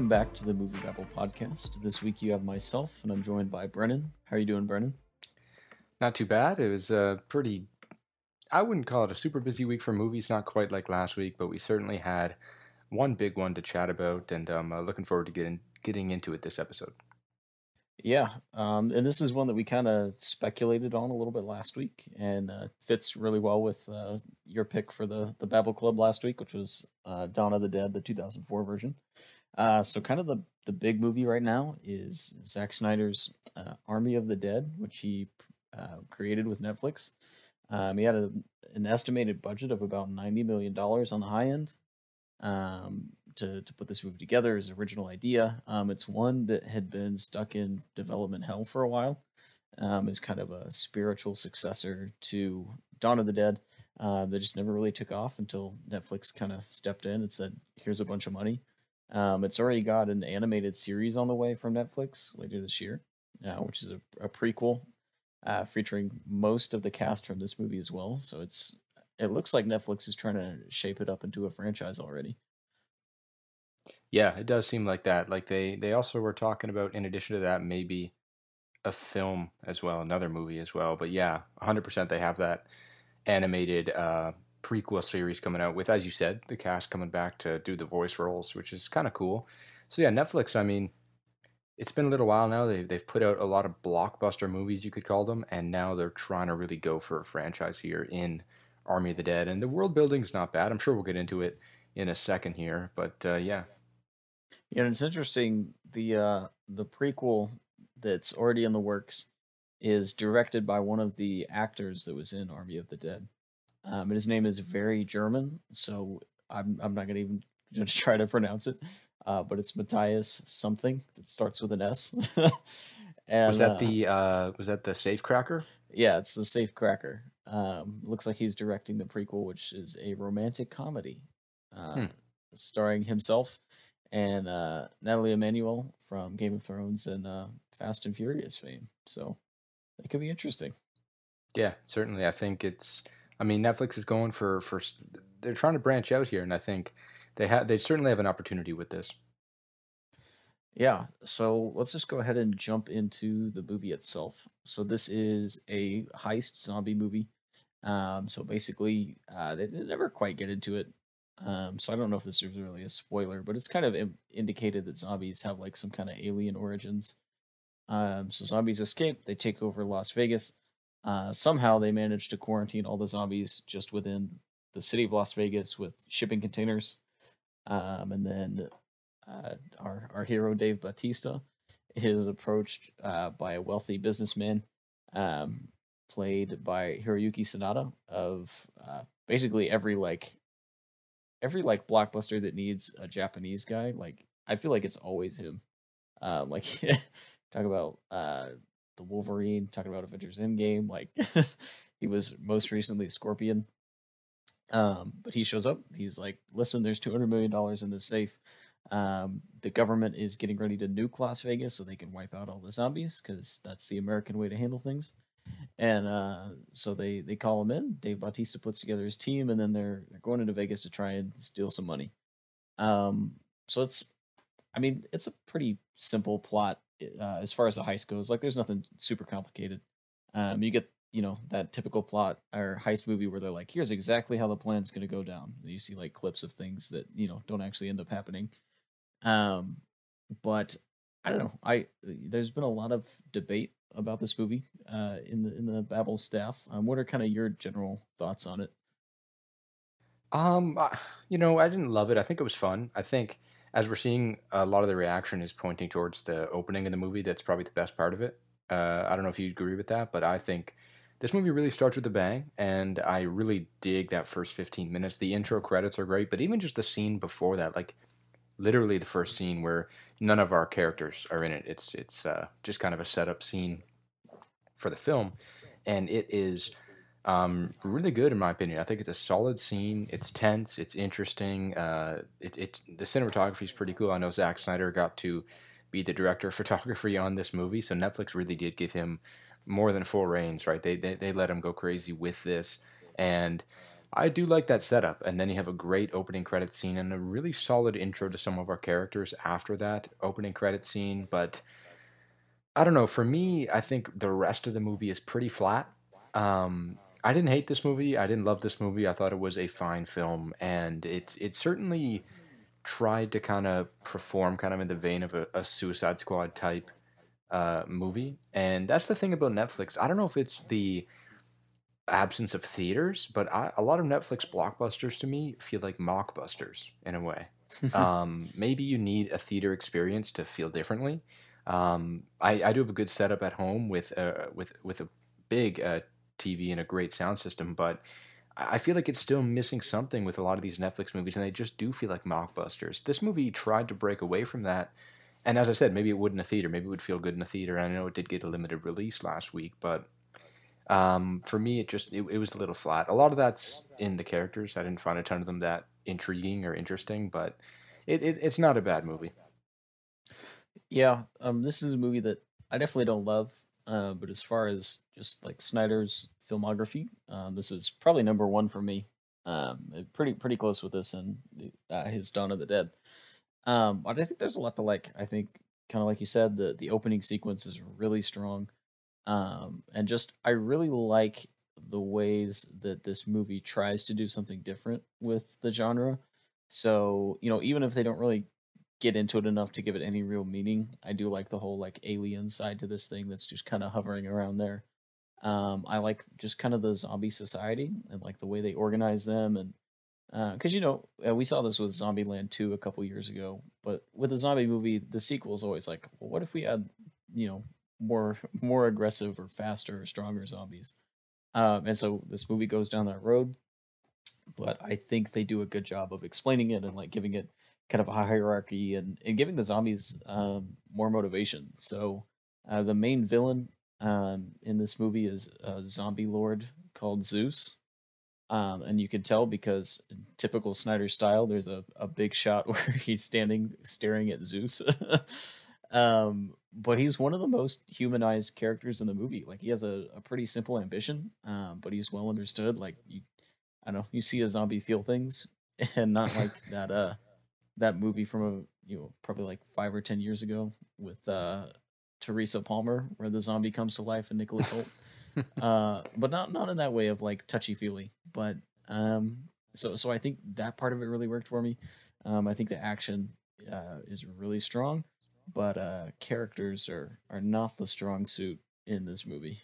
Welcome back to the Movie Babble podcast. This week you have myself, and I'm joined by Brennan. How are you doing, Brennan? Not too bad. It was a pretty, I wouldn't call it a super busy week for movies, not quite like last week, but we certainly had one big one to chat about, and I'm uh, looking forward to getting getting into it this episode. Yeah, um, and this is one that we kind of speculated on a little bit last week, and uh, fits really well with uh, your pick for the the Babble Club last week, which was uh, Dawn of the Dead, the 2004 version. Uh, so kind of the the big movie right now is Zack Snyder's uh, Army of the Dead, which he uh, created with Netflix. Um, he had a, an estimated budget of about ninety million dollars on the high end um, to to put this movie together. His original idea. Um, it's one that had been stuck in development hell for a while. Um, is kind of a spiritual successor to Dawn of the Dead. Uh, that just never really took off until Netflix kind of stepped in and said, "Here's a bunch of money." Um, it's already got an animated series on the way from Netflix later this year, uh, which is a, a prequel uh, featuring most of the cast from this movie as well. So it's it looks like Netflix is trying to shape it up into a franchise already. Yeah, it does seem like that. Like they they also were talking about in addition to that maybe a film as well, another movie as well. But yeah, 100% they have that animated uh, prequel series coming out with, as you said, the cast coming back to do the voice roles, which is kind of cool. So yeah, Netflix. I mean, it's been a little while now. They've they've put out a lot of blockbuster movies, you could call them, and now they're trying to really go for a franchise here in Army of the Dead. And the world building's not bad. I'm sure we'll get into it in a second here, but uh, yeah. Yeah, it's interesting. The uh, the prequel that's already in the works is directed by one of the actors that was in Army of the Dead. Um, and his name is very German, so I'm I'm not gonna even gonna try to pronounce it. Uh, but it's Matthias something that starts with an S. and, was that uh, the uh, was that the safe cracker? Yeah, it's the safe cracker. Um, looks like he's directing the prequel, which is a romantic comedy, uh, hmm. starring himself and uh, Nathalie Emmanuel from Game of Thrones and uh, Fast and Furious fame. So it could be interesting. Yeah, certainly. I think it's. I mean, Netflix is going for for. They're trying to branch out here, and I think they have. They certainly have an opportunity with this. Yeah, so let's just go ahead and jump into the movie itself. So this is a heist zombie movie. Um, so basically, uh, they, they never quite get into it. Um, so I don't know if this is really a spoiler, but it's kind of Im- indicated that zombies have like some kind of alien origins. Um, so zombies escape, they take over Las Vegas. Uh, somehow they managed to quarantine all the zombies just within the city of Las Vegas with shipping containers. Um, and then uh, our our hero Dave Bautista, is approached uh, by a wealthy businessman, um, played by Hiroyuki Sanada of uh, basically every like every like blockbuster that needs a Japanese guy, like I feel like it's always him. Um, like talk about uh the Wolverine, talking about Avengers Endgame, like he was most recently Scorpion. Um, but he shows up. He's like, "Listen, there's two hundred million dollars in this safe. Um, the government is getting ready to nuke Las Vegas so they can wipe out all the zombies because that's the American way to handle things." And uh, so they they call him in. Dave Bautista puts together his team, and then they're they're going into Vegas to try and steal some money. Um, so it's, I mean, it's a pretty simple plot uh, as far as the heist goes. Like, there's nothing super complicated. Um, you get you know that typical plot or heist movie where they're like, here's exactly how the plan's going to go down. And you see like clips of things that you know don't actually end up happening. Um, but I don't know. I there's been a lot of debate about this movie uh, in the in the Babble staff. Um, what are kind of your general thoughts on it? Um, you know, I didn't love it. I think it was fun. I think as we're seeing, a lot of the reaction is pointing towards the opening of the movie. That's probably the best part of it. Uh, I don't know if you agree with that, but I think this movie really starts with a bang, and I really dig that first 15 minutes. The intro credits are great, but even just the scene before that, like literally the first scene where none of our characters are in it. It's it's uh, just kind of a setup scene for the film, and it is um, really good in my opinion. I think it's a solid scene. It's tense. It's interesting. Uh, it, it the cinematography is pretty cool. I know Zack Snyder got to be the director of photography on this movie, so Netflix really did give him more than full reins. Right? They they they let him go crazy with this, and I do like that setup, and then you have a great opening credit scene and a really solid intro to some of our characters after that opening credit scene. But I don't know. For me, I think the rest of the movie is pretty flat. Um, I didn't hate this movie. I didn't love this movie. I thought it was a fine film, and it's it certainly tried to kind of perform kind of in the vein of a, a Suicide Squad type uh, movie. And that's the thing about Netflix. I don't know if it's the absence of theaters, but I, a lot of Netflix blockbusters to me feel like mockbusters in a way. um, maybe you need a theater experience to feel differently. Um, I, I do have a good setup at home with uh, with with a big uh, TV and a great sound system, but I feel like it's still missing something with a lot of these Netflix movies, and they just do feel like mockbusters. This movie tried to break away from that, and as I said, maybe it would in a theater, maybe it would feel good in a theater. I know it did get a limited release last week, but um, for me, it just it, it was a little flat. A lot of that's in the characters. I didn't find a ton of them that intriguing or interesting, but it, it it's not a bad movie. Yeah, um, this is a movie that I definitely don't love, uh, but as far as just like Snyder's filmography, um, this is probably number one for me. Um, pretty pretty close with this and uh, his Dawn of the Dead. Um, but I think there's a lot to like. I think kind of like you said, the the opening sequence is really strong. Um, and just I really like the ways that this movie tries to do something different with the genre. So, you know, even if they don't really get into it enough to give it any real meaning, I do like the whole like alien side to this thing that's just kind of hovering around there. Um, I like just kind of the zombie society and like the way they organize them and because uh, you know uh, we saw this with Zombieland 2 a couple years ago, but with a zombie movie, the sequel is always like, well, what if we had you know more more aggressive or faster or stronger zombies. Um, and so this movie goes down that road, but I think they do a good job of explaining it and like giving it kind of a hierarchy and, and giving the zombies um, more motivation. So uh, the main villain um, in this movie is a zombie lord called Zeus. Um, and you can tell because typical Snyder style, there's a, a big shot where he's standing staring at Zeus. um, but he's one of the most humanized characters in the movie. Like he has a, a pretty simple ambition, um, but he's well understood. Like you, I don't know, you see a zombie feel things, and not like that uh that movie from a you know probably like five or ten years ago with uh Teresa Palmer where the zombie comes to life and Nicholas Hoult, uh, but not not in that way of like touchy feely. But um, so so I think that part of it really worked for me. Um, I think the action uh, is really strong but uh, characters are are not the strong suit in this movie.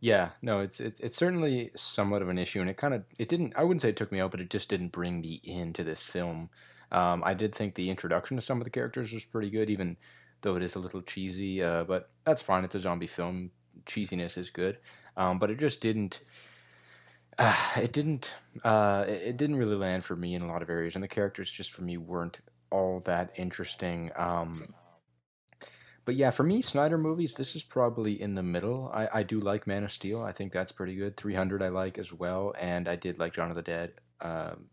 Yeah, no, it's it's it's certainly somewhat of an issue, and it kind of it didn't. I wouldn't say it took me out, but it just didn't bring me into this film. Um, I did think the introduction to some of the characters was pretty good, even though it is a little cheesy. Uh, but that's fine. It's a zombie film. Cheesiness is good, um, but it just didn't. Uh, it didn't. Uh, it, didn't really land for me in a lot of areas, and the characters just for me weren't all that interesting. Um, but yeah, for me, Snyder movies, this is probably in the middle. I, I do like Man of Steel. I think that's pretty good. 300 I like as well. And I did like Dawn of the Dead um,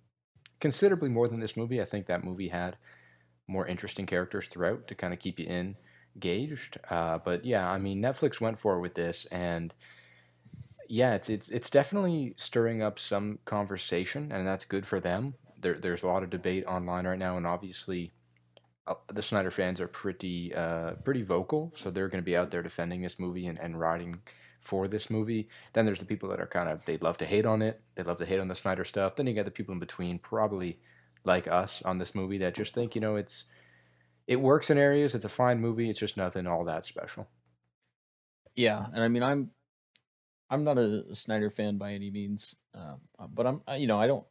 considerably more than this movie. I think that movie had more interesting characters throughout to kind of keep you engaged. Uh, but yeah, I mean, Netflix went for it with this. And yeah, it's, it's, it's definitely stirring up some conversation, and that's good for them. There, there's a lot of debate online right now, and obviously uh, the Snyder fans are pretty uh, pretty vocal, so they're going to be out there defending this movie and, and riding for this movie. Then there's the people that are kind of they love to hate on it, they love to hate on the Snyder stuff. Then you get the people in between, probably like us on this movie, that just think you know it's it works in areas. It's a fine movie. It's just nothing all that special. Yeah, and I mean I'm I'm not a Snyder fan by any means, uh, but I'm you know I don't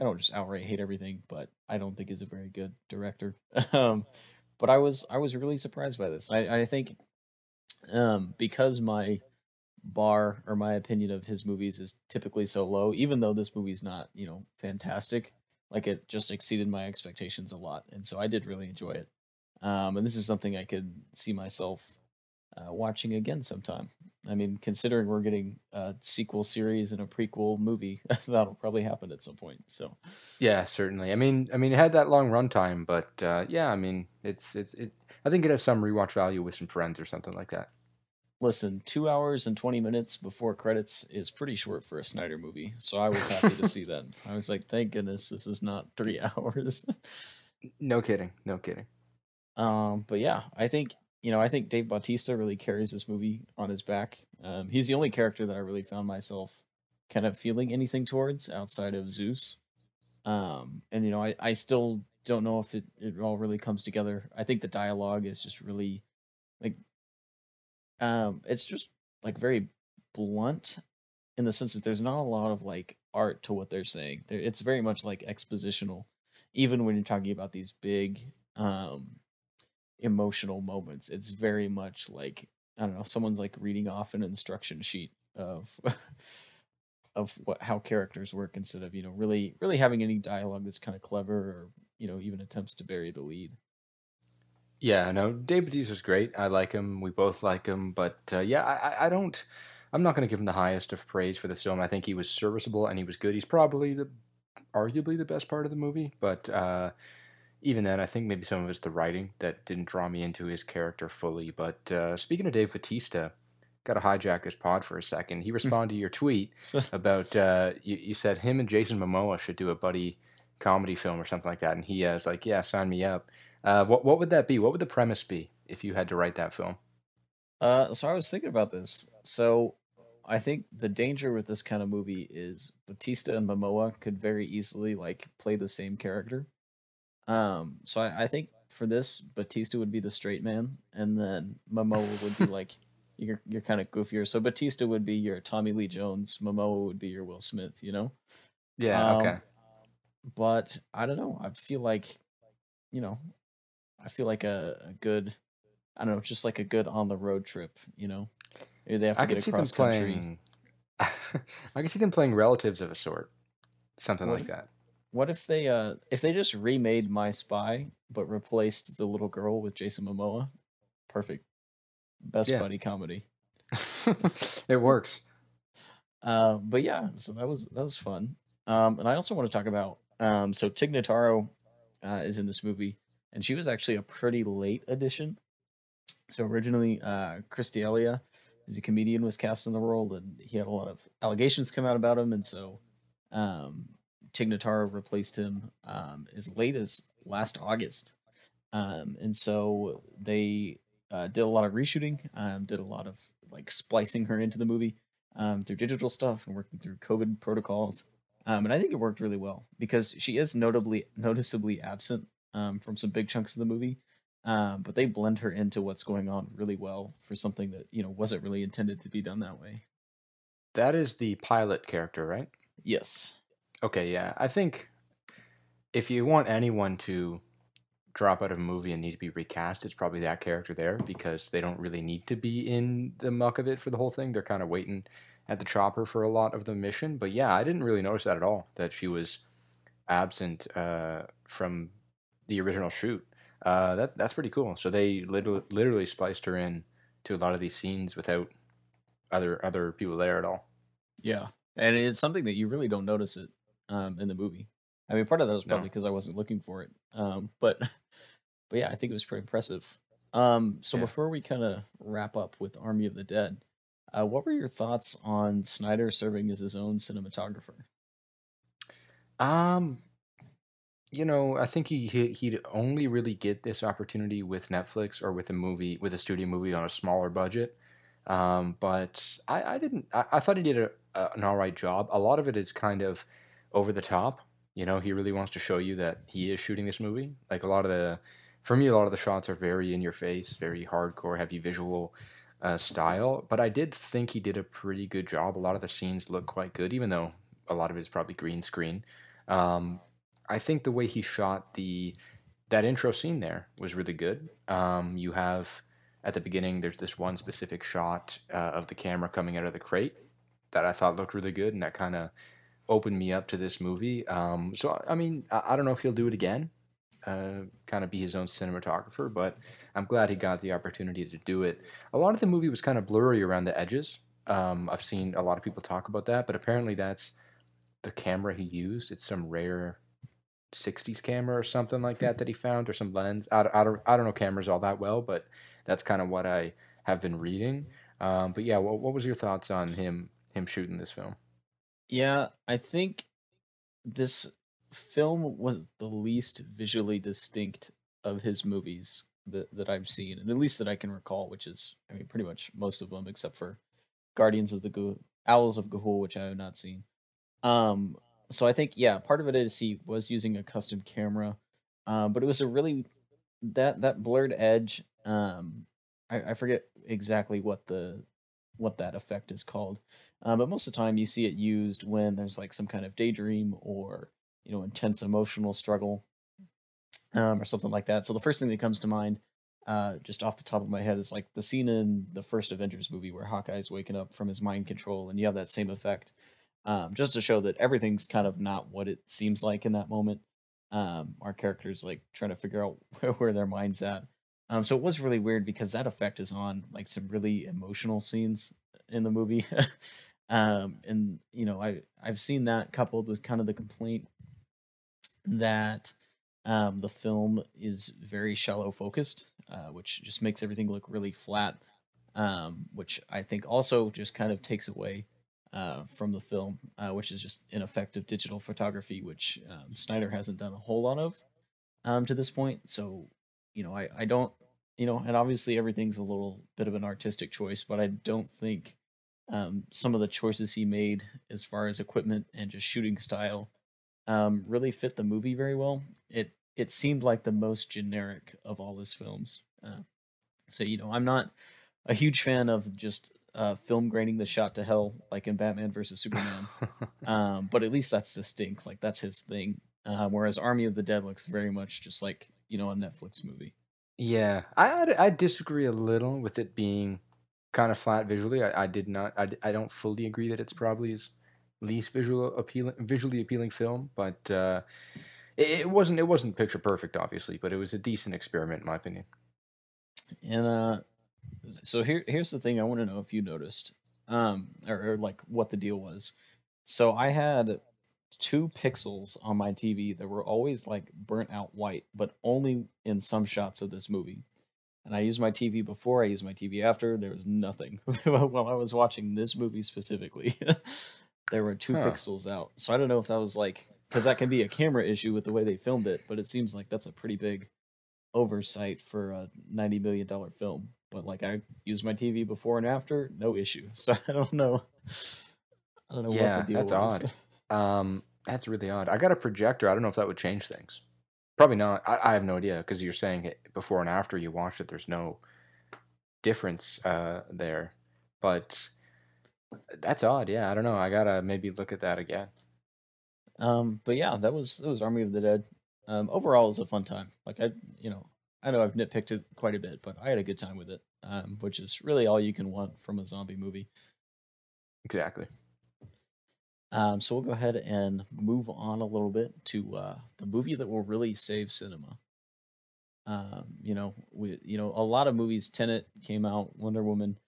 I don't just outright hate everything, but I don't think he's a very good director. um, but I was I was really surprised by this. I I think um, because my bar or my opinion of his movies is typically so low, even though this movie's not you know fantastic, like it just exceeded my expectations a lot, and so I did really enjoy it. Um, and this is something I could see myself uh, watching again sometime. I mean, considering we're getting a sequel series and a prequel movie, that'll probably happen at some point. So, yeah, certainly. I mean, I mean, it had that long runtime, but uh, yeah, I mean, it's it's it. I think it has some rewatch value with some friends or something like that. Listen, two hours and 20 minutes before credits is pretty short for a Snyder movie. So I was happy to see that. I was like, thank goodness this is not three hours. no kidding. No kidding. Um, but yeah, I think, you know, I think Dave Bautista really carries this movie on his back. Um, he's the only character that I really found myself kind of feeling anything towards outside of Zeus. Um, and, you know, I, I still don't know if it, it all really comes together. I think the dialogue is just really um it's just like very blunt in the sense that there's not a lot of like art to what they're saying. it's very much like expositional, even when you're talking about these big um emotional moments. It's very much like I don't know, someone's like reading off an instruction sheet of of what how characters work instead of, you know, really really having any dialogue that's kind of clever or, you know, even attempts to bury the lead. Yeah, no, Dave Bautista's great. I like him. We both like him. But uh, yeah, I, I don't. I'm not going to give him the highest of praise for the film. I think he was serviceable and he was good. He's probably the, arguably the best part of the movie. But uh, even then, I think maybe some of it's the writing that didn't draw me into his character fully. But uh, speaking of Dave Bautista, got to hijack this pod for a second. He hmm. responded to your tweet about uh, you, you said him and Jason Momoa should do a buddy comedy film or something like that, and he uh, was like, "Yeah, sign me up." Uh, what what would that be? What would the premise be if you had to write that film? Uh, so I was thinking about this. So I think the danger with this kind of movie is Bautista and Momoa could very easily like play the same character. Um, so I, I think for this, Bautista would be the straight man, and then Momoa would be like you're you're kind of goofier. So Bautista would be your Tommy Lee Jones, Momoa would be your Will Smith. You know? Yeah. Um, okay. But I don't know. I feel like, you know, I feel like a, a good, I don't know, just like a good on the road trip. You know, Maybe they have to I get across country. Playing, I can see them playing relatives of a sort, something what like if, that. What if they uh if they just remade My Spy but replaced the little girl with Jason Momoa? Perfect, best yeah. buddy comedy. it works. Uh, but yeah, so that was that was fun. Um, and I also want to talk about um, so Tig Notaro uh, is in this movie and she was actually a pretty late addition. So originally, uh, Chris D'Elia, as a comedian, was cast in the role, and he had a lot of allegations come out about him, and so um, Tig replaced him um, as late as last August, um, and so they uh, did a lot of reshooting, um, did a lot of like splicing her into the movie um, through digital stuff and working through COVID protocols. Um, and I think it worked really well because she is notably noticeably absent um, from some big chunks of the movie. Um, but they blend her into what's going on really well for something that you know wasn't really intended to be done that way. That is the pilot character, right? Yes. Okay, yeah. I think if you want anyone to drop out of a movie and need to be recast, it's probably that character there because they don't really need to be in the muck of it for the whole thing. They're kind of waiting at the chopper for a lot of the mission. But yeah, I didn't really notice that at all that she was absent uh, from the original shoot. Uh, that that's pretty cool. So they literally, literally spliced her in to a lot of these scenes without other other people there at all. Yeah, and it's something that you really don't notice it um, in the movie. I mean, part of that was probably because no. I wasn't looking for it. Um, but but yeah, I think it was pretty impressive. Um, so yeah. before we kind of wrap up with Army of the Dead, uh, what were your thoughts on Snyder serving as his own cinematographer? Um, you know, I think he he'd only really get this opportunity with Netflix or with a movie with a studio movie on a smaller budget. Um, but I, I didn't. I, I thought he did a, a, an all right job. A lot of it is kind of over the top. You know, he really wants to show you that he is shooting this movie. Like a lot of the, for me, a lot of the shots are very in your face, very hardcore, heavy visual uh, style. But I did think he did a pretty good job. A lot of the scenes look quite good, even though a lot of it is probably green screen. Um, I think the way he shot the that intro scene there was really good. Um, you have at the beginning, there's this one specific shot uh, of the camera coming out of the crate that I thought looked really good, and that kind of opened me up to this movie. Um, so I mean, I, I, don't know if he'll do it again, uh, kind of be his own cinematographer, but I'm glad he got the opportunity to do it. A lot of the movie was kind of blurry around the edges. Um, I've seen a lot of people talk about that, but apparently that's the camera he used. It's some rare 60s camera or something like that that he found or some lens. I, I, don't, I don't know cameras all that well, but that's kind of what I have been reading. Um, but yeah, what, what was your thoughts on him him shooting this film? Yeah, I think this film was the least visually distinct of his movies that, that I've seen, and at least that I can recall, which is, I mean, pretty much most of them, except for Guardians of the Go- Owls of Ga'Hoole, which I have not seen. Um, so I think, yeah, part of it is he was using a custom camera, um, but it was a really that that blurred edge. Um, I, I forget exactly what the what that effect is called, um, but most of the time you see it used when there's like some kind of daydream or you know intense emotional struggle um, or something like that. So the first thing that comes to mind, uh, just off the top of my head, is like the scene in the first Avengers movie where Hawkeye's waking up from his mind control, and you have that same effect, um, just to show that everything's kind of not what it seems like in that moment. Um, our characters like trying to figure out where, where their mind's at. Um, so it was really weird because that effect is on like some really emotional scenes in the movie. um, and you know, I I've seen that coupled with kind of the complaint that um, the film is very shallow focused, uh, which just makes everything look really flat. Um, which I think also just kind of takes away uh, from the film, uh, which is just ineffective digital photography, which um, Snyder hasn't done a whole lot of um, to this point. So, you know, I, I don't, you know, and obviously everything's a little bit of an artistic choice, but I don't think um, some of the choices he made as far as equipment and just shooting style um, really fit the movie very well. It it seemed like the most generic of all his films. Uh, so you know, I'm not a huge fan of just uh, film grading the shot to hell, like in Batman versus Superman. um, but at least that's distinct. Like that's his thing. Uh, whereas Army of the Dead looks very much just like you know a Netflix movie. Yeah, I I disagree a little with it being kind of flat visually. I, I did not. I, I don't fully agree that it's probably his least visual appealing, visually appealing film, but uh, it, it wasn't. It wasn't picture perfect, obviously, but it was a decent experiment, in my opinion. And uh, so here here's the thing I want to know if you noticed, um, or, or like what the deal was. So I had two pixels on my TV that were always like burnt out white, but only in some shots of this movie. And I used my TV before, I used my TV after. There was nothing while I was watching this movie specifically. there were two huh. pixels out. So I don't know if that was like because that can be a camera issue with the way they filmed it, but it seems like that's a pretty big oversight for a ninety million dollar film. But like I used my TV before and after, no issue. So I don't know. I don't know yeah, what the deal that's was. odd. Um, that's really odd. I got a projector. I don't know if that would change things. Probably not. I, I have no idea because you're saying it before and after you watch it. There's no difference uh, there, but that's odd. Yeah, I don't know. I gotta maybe look at that again. Um, but yeah, that was that was Army of the Dead. Um, overall, it was a fun time. Like I, you know, I know I've nitpicked it quite a bit, but I had a good time with it. Um, which is really all you can want from a zombie movie. Exactly. Um, so we'll go ahead and move on a little bit to uh, the movie that will really save cinema. Um, you know, we, you know, a lot of movies. Tenet came out, Wonder Woman,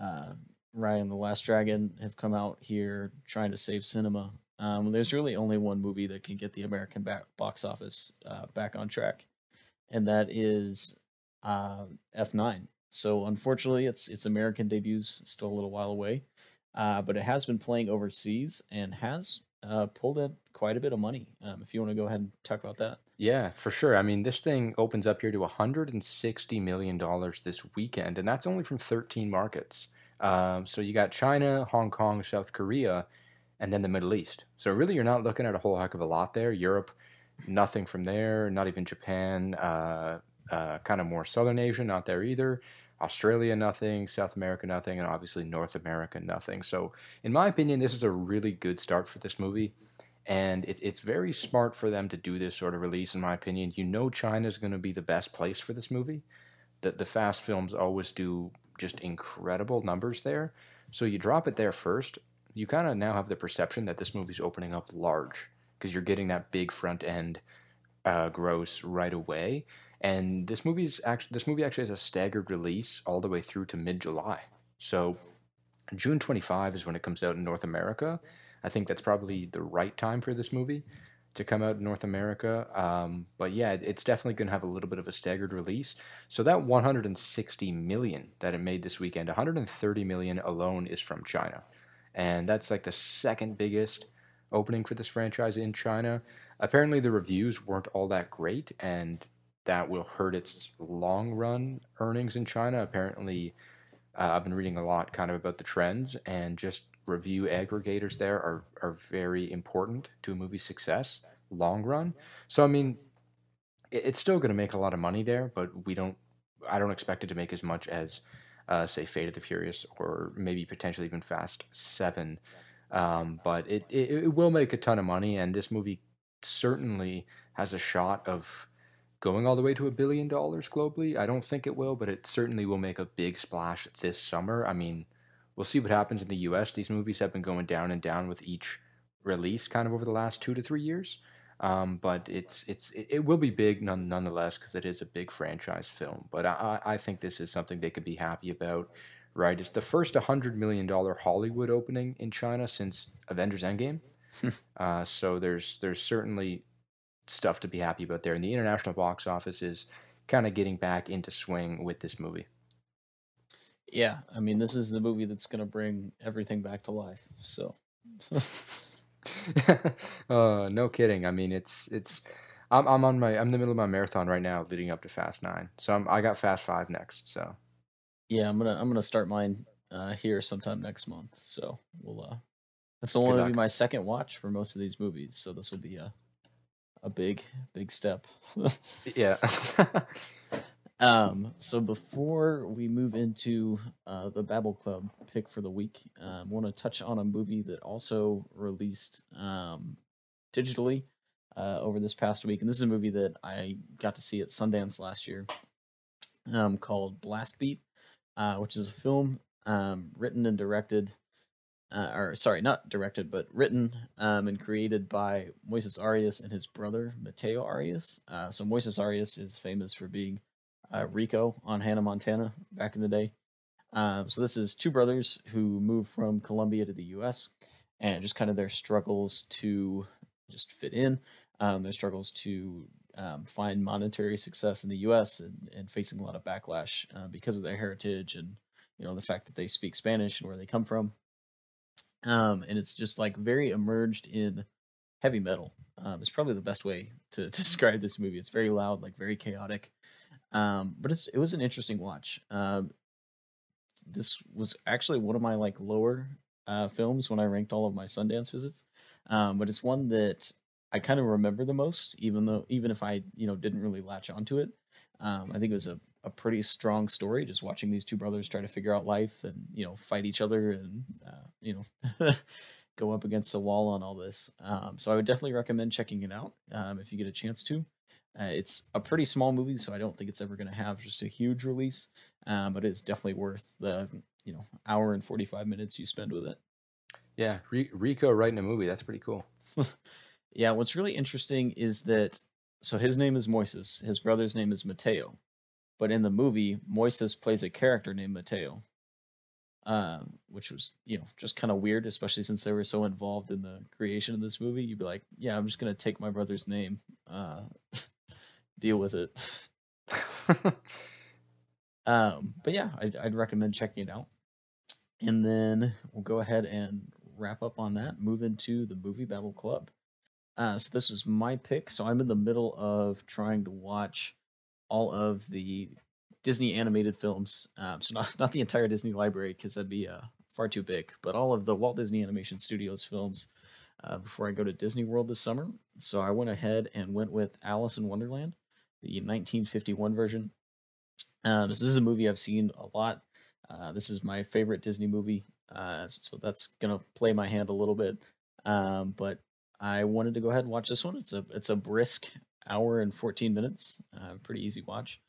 uh, Raya and the Last Dragon have come out here trying to save cinema. Um, there's really only one movie that can get the American back, box office uh, back on track, and that is uh, F9. So unfortunately, its its American debuts still a little while away, uh, but it has been playing overseas and has uh, pulled in quite a bit of money. Um, if you want to go ahead and talk about that. Yeah, for sure. I mean, this thing opens up here to 160 million dollars this weekend, and that's only from 13 markets. Um, so you got China, Hong Kong, South Korea, and then the Middle East. So really, you're not looking at a whole heck of a lot there. Europe, nothing from there. Not even Japan. Uh, uh, kind of more Southern Asia, not there either. Australia, nothing. South America, nothing. And obviously North America, nothing. So, in my opinion, this is a really good start for this movie. And it, it's very smart for them to do this sort of release, in my opinion. You know, China is going to be the best place for this movie. The, the fast films always do just incredible numbers there. So you drop it there first, you kind of now have the perception that this movie's opening up large because you're getting that big front end uh, gross right away. And this movie's actually this movie actually has a staggered release all the way through to mid July. So June 25 is when it comes out in North America. I think that's probably the right time for this movie. to come out in North America. Um, but yeah, it's definitely going to have a little bit of a staggered release. So that 160 million that it made this weekend, 130 million alone is from China, and that's like the second biggest opening for this franchise in China. Apparently, the reviews weren't all that great, and that will hurt its long run earnings in China. Apparently, uh, I've been reading a lot kind of about the trends, and just review aggregators there are, are very important to a movie's success long run. So, I mean, it, it's still going to make a lot of money there, but we don't, I don't expect it to make as much as, uh, say, Fate of the Furious or maybe potentially even Fast 7. Um, but it, it, it will make a ton of money, and this movie certainly has a shot of going all the way to a billion dollars globally. I don't think it will, but it certainly will make a big splash this summer. I mean, we'll see what happens in the US. These movies have been going down and down with each release kind of over the last two to three years. Um, but it's it's it will be big none, nonetheless because it is a big franchise film. But I, I think this is something they could be happy about, right? It's the first hundred million dollar Hollywood opening in China since Avengers Endgame. uh, so there's there's certainly stuff to be happy about there. And the international box office is kind of getting back into swing with this movie. Yeah, I mean, this is the movie that's going to bring everything back to life. So, uh, no kidding. I mean, it's it's. I'm I'm on my I'm in the middle of my marathon right now, leading up to Fast Nine. So I'm, I got Fast Five next. So, yeah, I'm gonna I'm gonna start mine uh, here sometime next month. So we'll uh, this will only be my second watch for most of these movies. So this will be a a big big step. yeah. um. So before we move into uh, the Babble Club pick for the week, um, I want to touch on a movie that also released um, digitally uh, over this past week, and this is a movie that I got to see at Sundance last year, um, called Blast Beat, uh, which is a film um, written and directed uh, or sorry, not directed, but written um, and created by Moises Arias and his brother Mateo Arias. Uh, so Moises Arias is famous for being uh, Rico on Hannah Montana back in the day. Um, so this is two brothers who moved from Colombia to the U.S. and just kind of their struggles to just fit in, um, their struggles to um, find monetary success in the U.S. and, and facing a lot of backlash uh, because of their heritage and you know the fact that they speak Spanish and where they come from um, and it's just like very emerged in heavy metal. Um, it's probably the best way to, describe this movie. It's very loud, like very chaotic, um, but it's it was an interesting watch. Um, this was actually one of my like lower uh, films when I ranked all of my Sundance visits, um, but it's one that I kind of remember the most, even though even if I you know didn't really latch onto it. Um, I think it was a, a pretty strong story, just watching these two brothers try to figure out life and you know fight each other and uh, you know go up against the wall on all this. Um, so I would definitely recommend checking it out um, if you get a chance to. Uh, it's a pretty small movie, so I don't think it's ever going to have just a huge release, um, but it's definitely worth the you know hour and forty five minutes you spend with it. Yeah, Rico writing a movie that's pretty cool. yeah, what's really interesting is that so his name is Moises. His brother's name is Mateo. But in the movie, Moises plays a character named Mateo, um, which was you know just kind of weird, especially since they were so involved in the creation of this movie. You'd be like, yeah, I'm just gonna take my brother's name, uh, deal with it. um, but yeah, I'd, I'd recommend checking it out. And then we'll go ahead and wrap up on that. Move into the movie Babble Club. Uh, so this is my pick. So I'm in the middle of trying to watch all of the Disney animated films. Um, so not not the entire Disney library because that'd be uh, far too big, but all of the Walt Disney Animation Studios films uh, before I go to Disney World this summer. So I went ahead and went with Alice in Wonderland, the 1951 version. Um, this is a movie I've seen a lot. Uh, this is my favorite Disney movie, uh, so that's gonna play my hand a little bit. Um, but I wanted to go ahead and watch this one. It's a it's a brisk hour and 14 minutes. Uh, pretty easy watch.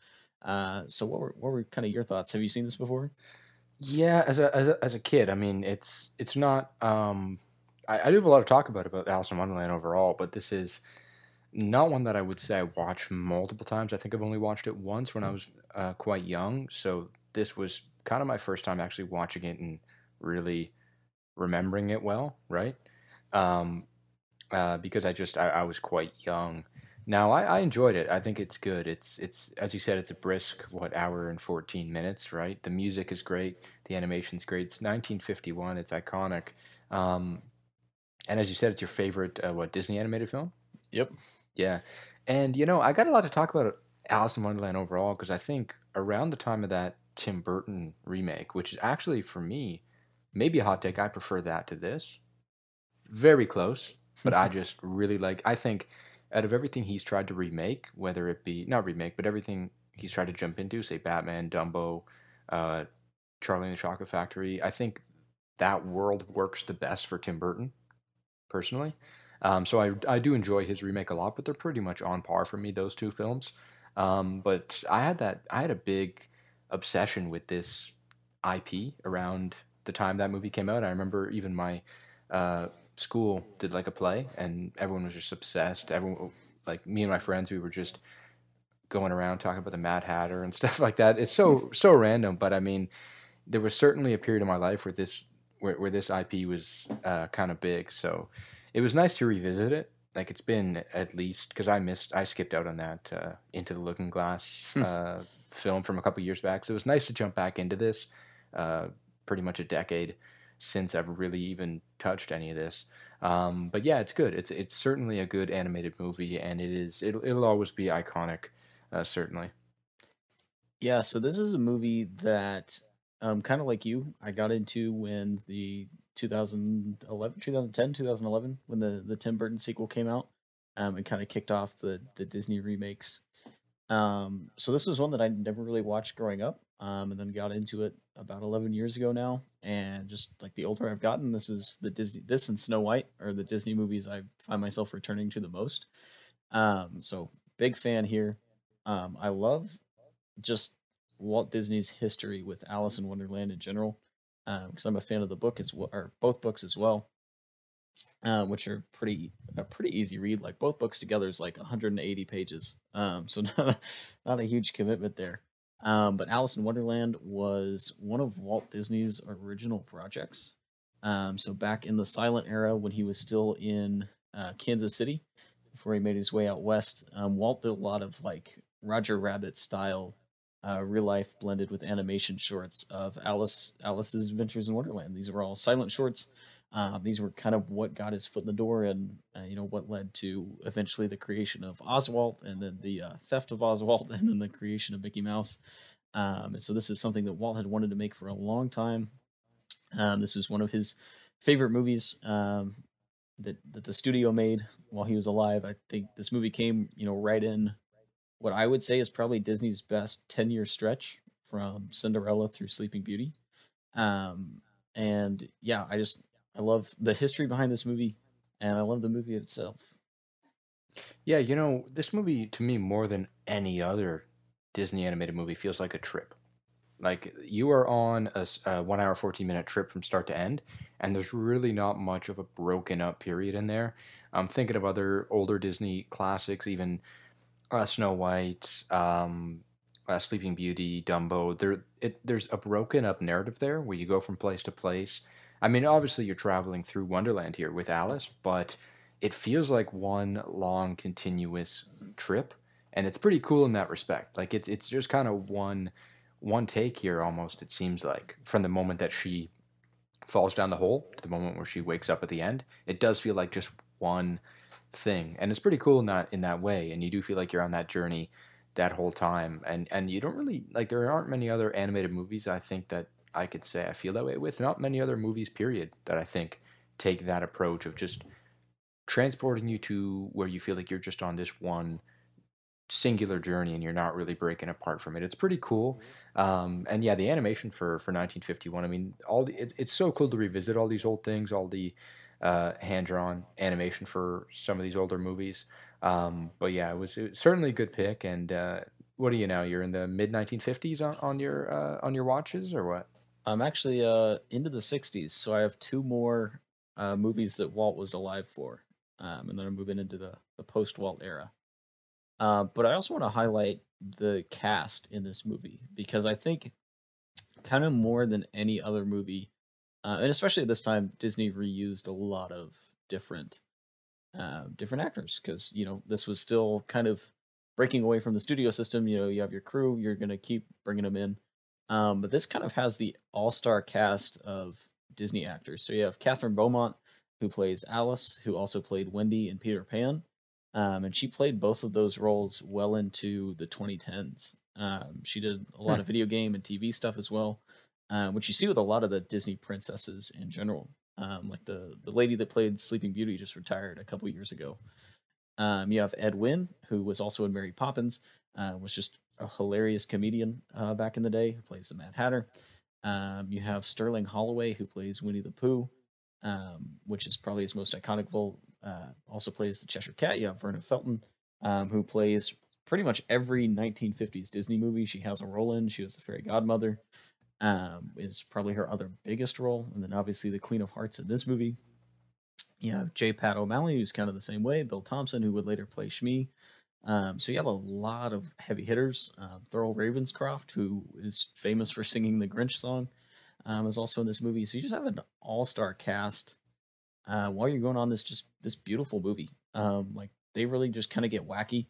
Uh, so what were what were kind of your thoughts? Have you seen this before? Yeah, as a as a, as a kid, I mean, it's it's not. Um, I, I do have a lot of talk about about Alice in Wonderland overall, but this is not one that I would say I watched multiple times. I think I've only watched it once when I was uh, quite young. So this was kind of my first time actually watching it and really remembering it well, right? Um, uh, because I just I, I was quite young. Now I, I enjoyed it. I think it's good. It's it's as you said, it's a brisk what hour and fourteen minutes, right? The music is great. The animation's great. It's 1951. It's iconic. Um, and as you said, it's your favorite uh, what Disney animated film? Yep. Yeah. And you know, I got a lot to talk about Alice in Wonderland overall because I think around the time of that Tim Burton remake, which is actually for me maybe a hot take, I prefer that to this. Very close, but I just really like. I think out of everything he's tried to remake, whether it be not remake, but everything he's tried to jump into, say Batman, Dumbo, uh, Charlie and the Chocolate Factory, I think that world works the best for Tim Burton, personally. Um, so I, I do enjoy his remake a lot, but they're pretty much on par for me those two films. Um, but I had that I had a big obsession with this IP around the time that movie came out. I remember even my uh, school did like a play, and everyone was just obsessed. Everyone, like me and my friends, we were just going around talking about the Mad Hatter and stuff like that. It's so so random, but I mean, there was certainly a period in my life where this where, where this IP was uh, kind of big. So it was nice to revisit it. Like it's been at least because I missed I skipped out on that uh, Into the Looking Glass uh, film from a couple years back. So it was nice to jump back into this. Uh, pretty much a decade since I've really even touched any of this. Um, but yeah, it's good. It's it's certainly a good animated movie, and it is it'll, it'll always be iconic, uh, certainly. Yeah, so this is a movie that, um, kind of like you, I got into when the 2011, 2010, 2011, when the the Tim Burton sequel came out, um, and kind of kicked off the the Disney remakes. Um, so this was one that I never really watched growing up, um, and then got into it about 11 years ago now. And just like the older i've gotten this is the disney this and snow white are the disney movies i find myself returning to the most. Um, so big fan here. Um, i love just walt disney's history with alice in wonderland in general because um, i'm a fan of the book as well or both books as well um, which are pretty a pretty easy read. Like both books together is like 180 pages. Um, so not, not a huge commitment there um, but Alice in Wonderland was one of Walt Disney's original projects. Um, so back in the silent era, when he was still in uh, Kansas City, before he made his way out west, um, Walt did a lot of like Roger Rabbit style, uh, real life blended with animation shorts of Alice Alice's Adventures in Wonderland. These were all silent shorts uh, these were kind of what got his foot in the door, and uh, you know what led to eventually the creation of Oswald, and then the uh, theft of Oswald, and then the creation of Mickey Mouse. Um, and so this is something that Walt had wanted to make for a long time. Um, this was one of his favorite movies um, that that the studio made while he was alive. I think this movie came, you know, right in what I would say is probably Disney's best ten year stretch from Cinderella through Sleeping Beauty. Um, and yeah, I just I love the history behind this movie, and I love the movie itself. Yeah, you know, this movie to me more than any other Disney animated movie feels like a trip. Like you are on a, a one hour, 14 minute trip from start to end, and there's really not much of a broken up period in there. I'm thinking of other older Disney classics, even uh, Snow White, um, uh, Sleeping Beauty, Dumbo. There, it, there's a broken up narrative there where you go from place to place I mean, obviously you're traveling through Wonderland here with Alice, but it feels like one long continuous trip, and it's pretty cool in that respect. Like it's it's just kind of one one take here almost. It seems like from the moment that she falls down the hole to the moment where she wakes up at the end, it does feel like just one thing, and it's pretty cool in that in that way. And you do feel like you're on that journey that whole time, and and you don't really like there aren't many other animated movies I think that I could say I feel that way with. Not many other movies, period, that I think take that approach of just transporting you to where you feel like you're just on this one singular journey and you're not really breaking apart from it. It's pretty cool. Um, and yeah, the animation for, for 1951, I mean, all the, it's, it's so cool to revisit all these old things, all the uh, hand drawn animation for some of these older movies. Um, but yeah, it was, it was, certainly a good pick. And uh, what are you now? You're in the mid 1950s on, on your uh, on your watches or what? I'm actually uh into the '60s, so I have two more uh, movies that Walt was alive for, um, and then I'm moving into the the post Walt era. Uh, but I also want to highlight the cast in this movie because I think, kind of more than any other movie, uh, and especially this time, Disney reused a lot of different uh, different actors because you know this was still kind of breaking away from the studio system. You know, you have your crew, you're gonna keep bringing them in, um, but this kind of has the all star cast of Disney actors. So you have Kathryn Beaumont, who plays Alice, who also played Wendy in Peter Pan, um, and she played both of those roles well into the 2010s. Um, she did a lot of video game and TV stuff as well, uh, which you see with a lot of the Disney princesses in general. Um, like the the lady that played Sleeping Beauty just retired a couple years ago. Um, you have Ed Wynn, who was also in Mary Poppins, uh, was just a hilarious comedian uh, back in the day, who plays the Mad Hatter. Um, you have Sterling Holloway, who plays Winnie the Pooh, um, which is probably his most iconic role. Uh, also plays the Cheshire Cat. You have Verna Felton, um, who plays pretty much every 1950s Disney movie she has a role in. She was the fairy godmother um, is probably her other biggest role, and then obviously the Queen of Hearts in this movie. You have J. Pat O'Malley, who's kind of the same way. Bill Thompson, who would later play Smee. Um, so you have a lot of heavy hitters. Uh, Thurl Ravenscroft, who is famous for singing the Grinch song, um, is also in this movie. So you just have an all-star cast uh, while you're going on this just this beautiful movie. Um, like they really just kind of get wacky.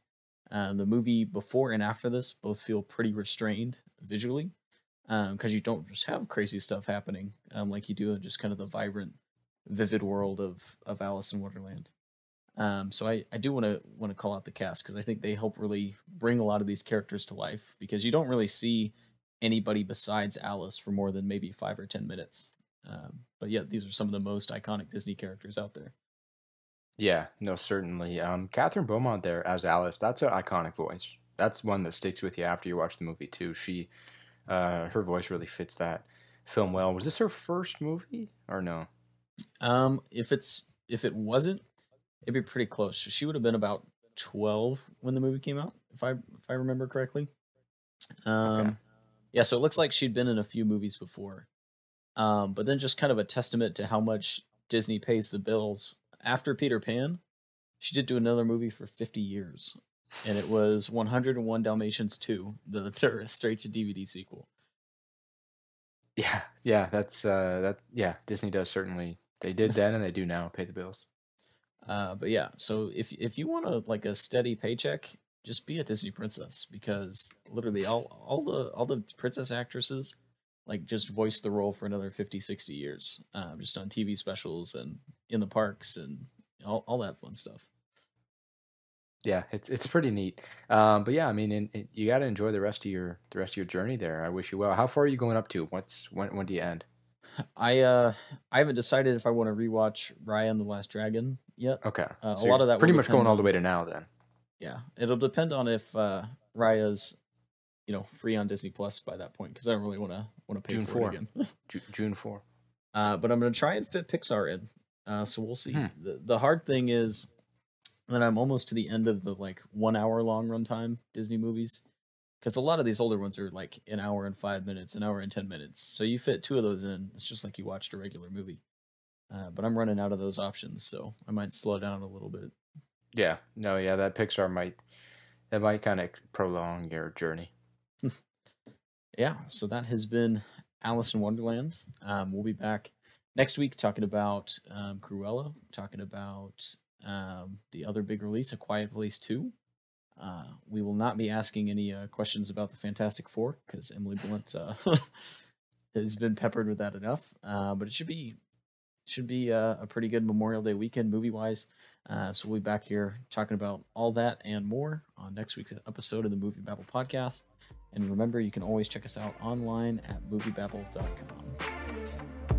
Uh, the movie before and after this both feel pretty restrained visually because um, you don't just have crazy stuff happening um, like you do in just kind of the vibrant, vivid world of of Alice in Wonderland. Um, so I, I do want to want to call out the cast because I think they help really bring a lot of these characters to life because you don't really see anybody besides Alice for more than maybe five or ten minutes. Um, but yet these are some of the most iconic Disney characters out there. Yeah, no, certainly. Um, Kathryn Beaumont there as Alice, that's an iconic voice. That's one that sticks with you after you watch the movie too. She uh, her voice really fits that film well. Was this her first movie or no? Um, if it's if it wasn't, it'd be pretty close. She would have been about twelve when the movie came out, if I if I remember correctly. Um, okay. yeah, so it looks like she'd been in a few movies before. Um, but then just kind of a testament to how much Disney pays the bills. After Peter Pan, she did do another movie for 50 years and it was 101 Dalmatians 2, the straight to DVD sequel. Yeah, yeah, that's uh that yeah, Disney does certainly they did then and they do now pay the bills. Uh but yeah, so if if you want a like a steady paycheck, just be a Disney princess because literally all all the all the princess actresses like just voice the role for another 50 60 years um, just on tv specials and in the parks and all, all that fun stuff yeah, it's it's pretty neat. Um, but yeah, I mean, in, in, you got to enjoy the rest of your the rest of your journey there. I wish you well. How far are you going up to? What's when when do you end? I uh I haven't decided if I want to rewatch Raya and the Last Dragon yet. Okay, uh, so a lot of that pretty much going all the way to now. Then yeah, it'll depend on if uh, Raya's you know free on Disney Plus by that point because I don't really want to want to pay June for 4. it again. June four. Uh, but I'm gonna try and fit Pixar in. Uh, so we'll see. Hmm. The, the hard thing is that I'm almost to the end of the like one hour long runtime Disney movies. Because a lot of these older ones are like an hour and five minutes, an hour and 10 minutes. So you fit two of those in, it's just like you watched a regular movie. Uh, but I'm running out of those options, so I might slow down a little bit. Yeah, no, yeah, that Pixar might that might kind of prolong your journey. yeah, so that has been Alice in Wonderland. Um, we'll be back next week talking about um, Cruella, talking about um, the other big release, A Quiet Place 2. Uh, we will not be asking any uh, questions about the Fantastic Four because Emily Blunt uh, has been peppered with that enough. Uh, but it should be should be uh, a pretty good Memorial Day weekend movie wise. Uh, so we'll be back here talking about all that and more on next week's episode of the Movie Babble podcast. And remember, you can always check us out online at moviebabble.com.